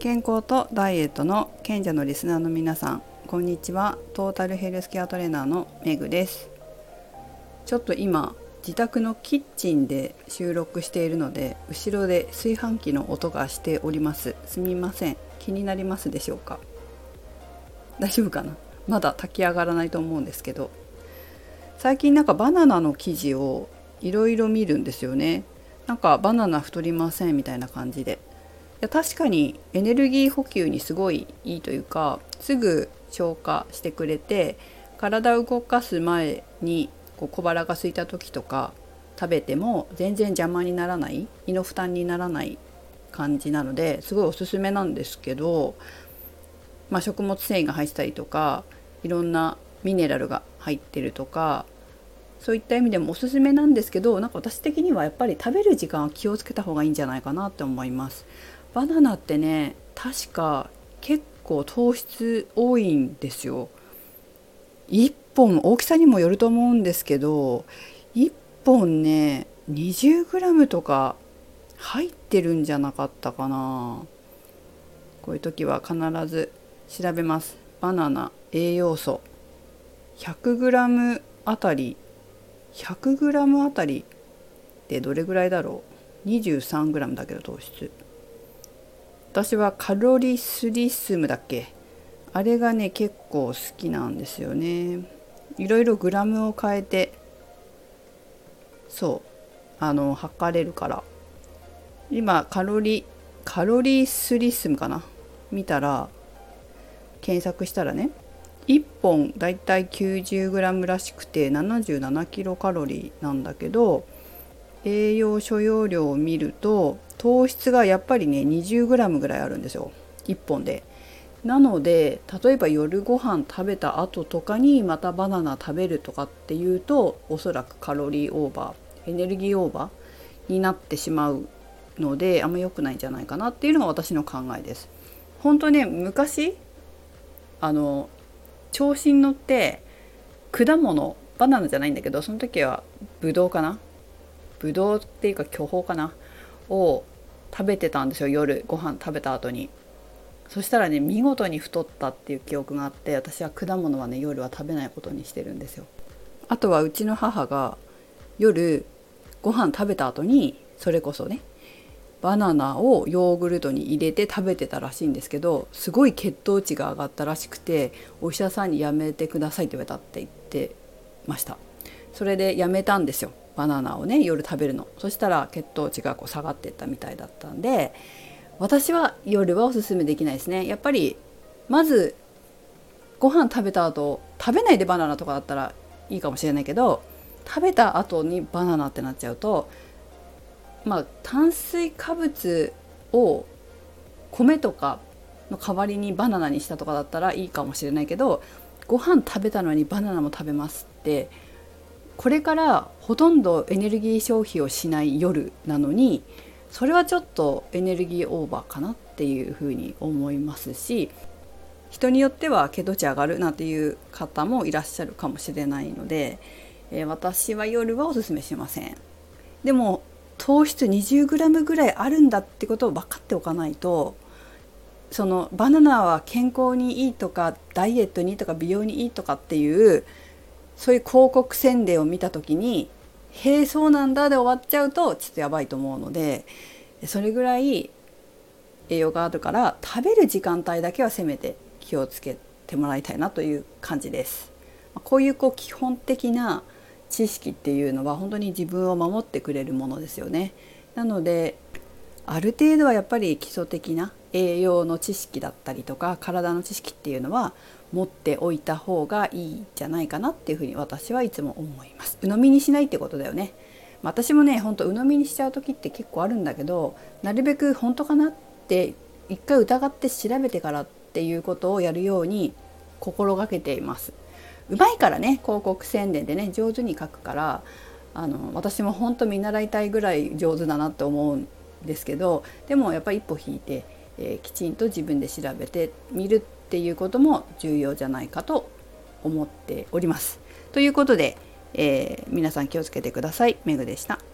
健康とダイエットの賢者のリスナーの皆さんこんにちは。トータルヘルスケアトレーナーのメグです。ちょっと今自宅のキッチンで収録しているので後ろで炊飯器の音がしております。すみません。気になりますでしょうか？大丈夫かな？まだ炊き上がらないと思うんですけど。最近なんかバナナの生地をいろいろ見るんですよね。なんかバナナ太りませんみたいな感じで。や確かにエネルギー補給にすごいいいというかすぐ消化してくれて体を動かす前にこう小腹が空いた時とか食べても全然邪魔にならない胃の負担にならない感じなのですごいおすすめなんですけど、まあ、食物繊維が入ったりとかいろんなミネラルが入ってるとかそういった意味でもおすすめなんですけどなんか私的にはやっぱり食べる時間は気をつけた方がいいんじゃないかなって思います。バナナってね確か結構糖質多いんですよ。1本大きさにもよると思うんですけど1本ね 20g とか入ってるんじゃなかったかな。こういう時は必ず調べます。バナナ栄養素。100g あたり 100g あたりでどれぐらいだろう。23g だけど糖質。私はカロリスリスムだっけ？あれがね結構好きなんですよね。いろいろグラムを変えてそうあの測れるから。今カロリカロリースリスムかな？見たら検索したらね1本だいたい 90g らしくて77キロカロリーなんだけど栄養所要量を見ると糖質がやっぱりね 20g ぐらいあるんですよ1本で。なので例えば夜ご飯食べた後とかにまたバナナ食べるとかっていうとおそらくカロリーオーバーエネルギーオーバーになってしまうのであんま良くないんじゃないかなっていうのが私の考えです。本当ね昔あの調子に乗って果物バナナじゃないんだけどその時はブドウかなブドウっていうか巨峰かなを食べてたんですよ夜。ご飯食べた後に。そしたらね見事に太ったっていう記憶があって私は果物はね夜は食べないことにしてるんですよ。あとはうちの母が夜ご飯食べた後にそれこそねバナナをヨーグルトに入れて食べてたらしいんですけどすごい血糖値が上がったらしくてお医者さんにやめてくださいって言われたって言ってました。それでやめたんですよ。バナナをね夜食べるの。そしたら血糖値がこう下がっていったみたいだったんで私は夜はおすすめできないですね。やっぱりまずご飯食べた後食べないでバナナとかだったらいいかもしれないけど食べた後にバナナってなっちゃうとまあ炭水化物を米とかの代わりにバナナにしたとかだったらいいかもしれないけどご飯食べたのにバナナも食べますってこれからほとんどエネルギー消費をしない夜なのにそれはちょっとエネルギーオーバーかなっていうふうに思いますし人によっては血糖値上がるなんていう方もいらっしゃるかもしれないので、えー、私は夜はおすすめしません。でも糖質 20g ぐらいあるんだってことを分かっておかないとそのバナナは健康にいいとかダイエットにいいとか美容にいいとかっていうそういう広告宣伝を見た時に「へえそうなんだ」で終わっちゃうとちょっとやばいと思うのでそれぐらい栄養があるから食べる時間帯だけはせめて気をつけてもらいたいなという感じです。こういうこう基本的な知識っていうのは本当に自分を守ってくれるものですよね。なのである程度はやっぱり基礎的な栄養の知識だったりとか体の知識っていうのは持っておいた方がいいんじゃないかなっていうふうに私はいつも思います。鵜呑みにしないってことだよね。私もねほんと鵜呑みにしちゃう時って結構あるんだけどなるべく本当かなって一回疑って調べてからっていうことをやるように心がけています。うまいからね広告宣伝でね上手に書くからあの私も本当見習いたいぐらい上手だなって思うんですけどでもやっぱり一歩引いて、えー、きちんと自分で調べてみるっていうことも重要じゃないかと思っております。ということで、えー、皆さん気をつけてください。メグでした。